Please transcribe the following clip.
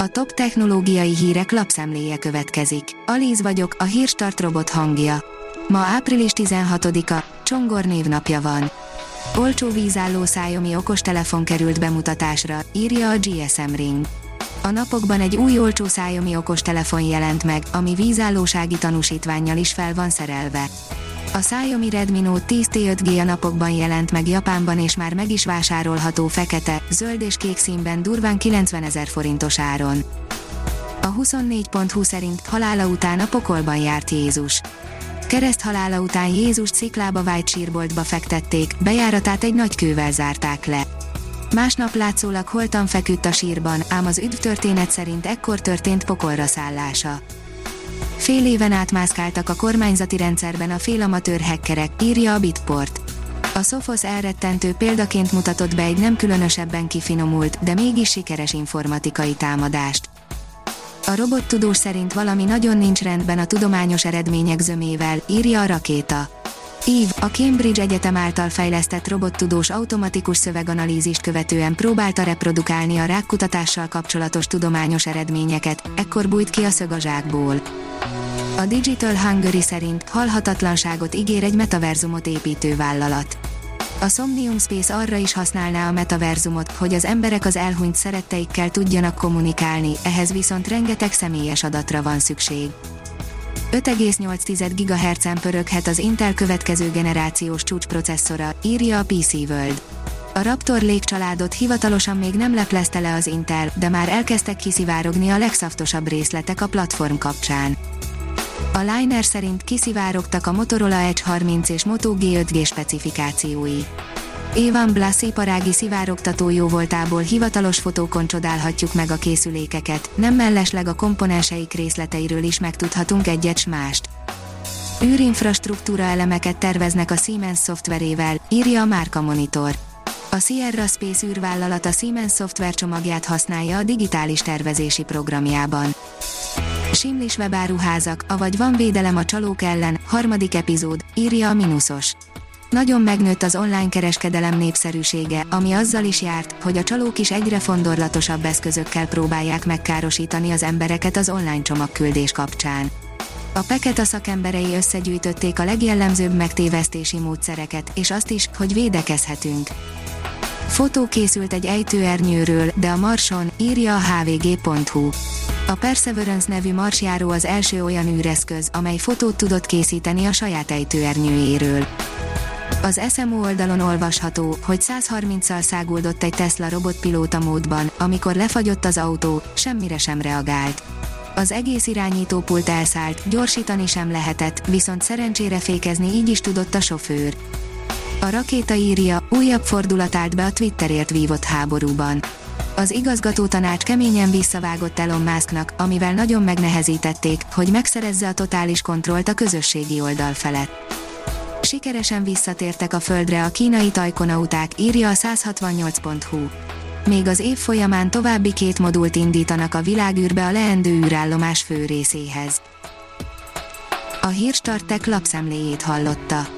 A top technológiai hírek lapszemléje következik. Alíz vagyok, a hírstart robot hangja. Ma április 16-a, Csongor névnapja van. Olcsó vízálló szájomi okostelefon került bemutatásra, írja a GSM Ring. A napokban egy új olcsó szájomi okostelefon jelent meg, ami vízállósági tanúsítványjal is fel van szerelve. A Xiaomi Redmi Note 10 T5G a napokban jelent meg Japánban és már meg is vásárolható fekete, zöld és kék színben durván 90 ezer forintos áron. A 24.20 szerint halála után a pokolban járt Jézus. Kereszt halála után Jézus sziklába vájt sírboltba fektették, bejáratát egy nagy kővel zárták le. Másnap látszólag holtan feküdt a sírban, ám az üdv történet szerint ekkor történt pokolra szállása. Fél éven átmászkáltak a kormányzati rendszerben a félamatőr hackerek, írja a Bitport. A Sophos elrettentő példaként mutatott be egy nem különösebben kifinomult, de mégis sikeres informatikai támadást. A robottudós szerint valami nagyon nincs rendben a tudományos eredmények zömével, írja a rakéta. Eve, a Cambridge Egyetem által fejlesztett robottudós automatikus szöveganalízist követően próbálta reprodukálni a rákkutatással kapcsolatos tudományos eredményeket, ekkor bújt ki a szög a zsákból. A Digital Hungary szerint halhatatlanságot ígér egy metaverzumot építő vállalat. A Somnium Space arra is használná a metaverzumot, hogy az emberek az elhunyt szeretteikkel tudjanak kommunikálni, ehhez viszont rengeteg személyes adatra van szükség. 5,8 GHz-en pöröghet az Intel következő generációs csúcsprocesszora, írja a PC World. A Raptor légcsaládot hivatalosan még nem leplezte le az Intel, de már elkezdtek kiszivárogni a legszaftosabb részletek a platform kapcsán. A Liner szerint kiszivárogtak a Motorola Edge 30 és Moto G5G specifikációi. Evan Blass iparági szivárogtató jóvoltából hivatalos fotókon csodálhatjuk meg a készülékeket, nem mellesleg a komponenseik részleteiről is megtudhatunk egyet s mást. űrinfrastruktúra elemeket terveznek a Siemens szoftverével, írja a Márka Monitor. A Sierra Space űrvállalat a Siemens szoftver csomagját használja a digitális tervezési programjában. Simlis webáruházak, avagy van védelem a csalók ellen, harmadik epizód, írja a Minusos. Nagyon megnőtt az online kereskedelem népszerűsége, ami azzal is járt, hogy a csalók is egyre fondorlatosabb eszközökkel próbálják megkárosítani az embereket az online csomagküldés kapcsán. A Peket a szakemberei összegyűjtötték a legjellemzőbb megtévesztési módszereket, és azt is, hogy védekezhetünk. Fotó készült egy ejtőernyőről, de a Marson, írja a hvg.hu. A Perseverance nevű marsjáró az első olyan űreszköz, amely fotót tudott készíteni a saját ejtőernyőjéről. Az SMO oldalon olvasható, hogy 130-szal száguldott egy Tesla robotpilóta módban, amikor lefagyott az autó, semmire sem reagált. Az egész irányítópult elszállt, gyorsítani sem lehetett, viszont szerencsére fékezni így is tudott a sofőr. A rakéta írja, újabb fordulat állt be a Twitterért vívott háborúban. Az igazgató tanács keményen visszavágott Elon Musknak, amivel nagyon megnehezítették, hogy megszerezze a totális kontrollt a közösségi oldal felett. Sikeresen visszatértek a földre a kínai tajkonauták, írja a 168.hu. Még az év folyamán további két modult indítanak a világűrbe a leendő űrállomás fő részéhez. A Hírstartek lapszemléjét hallotta.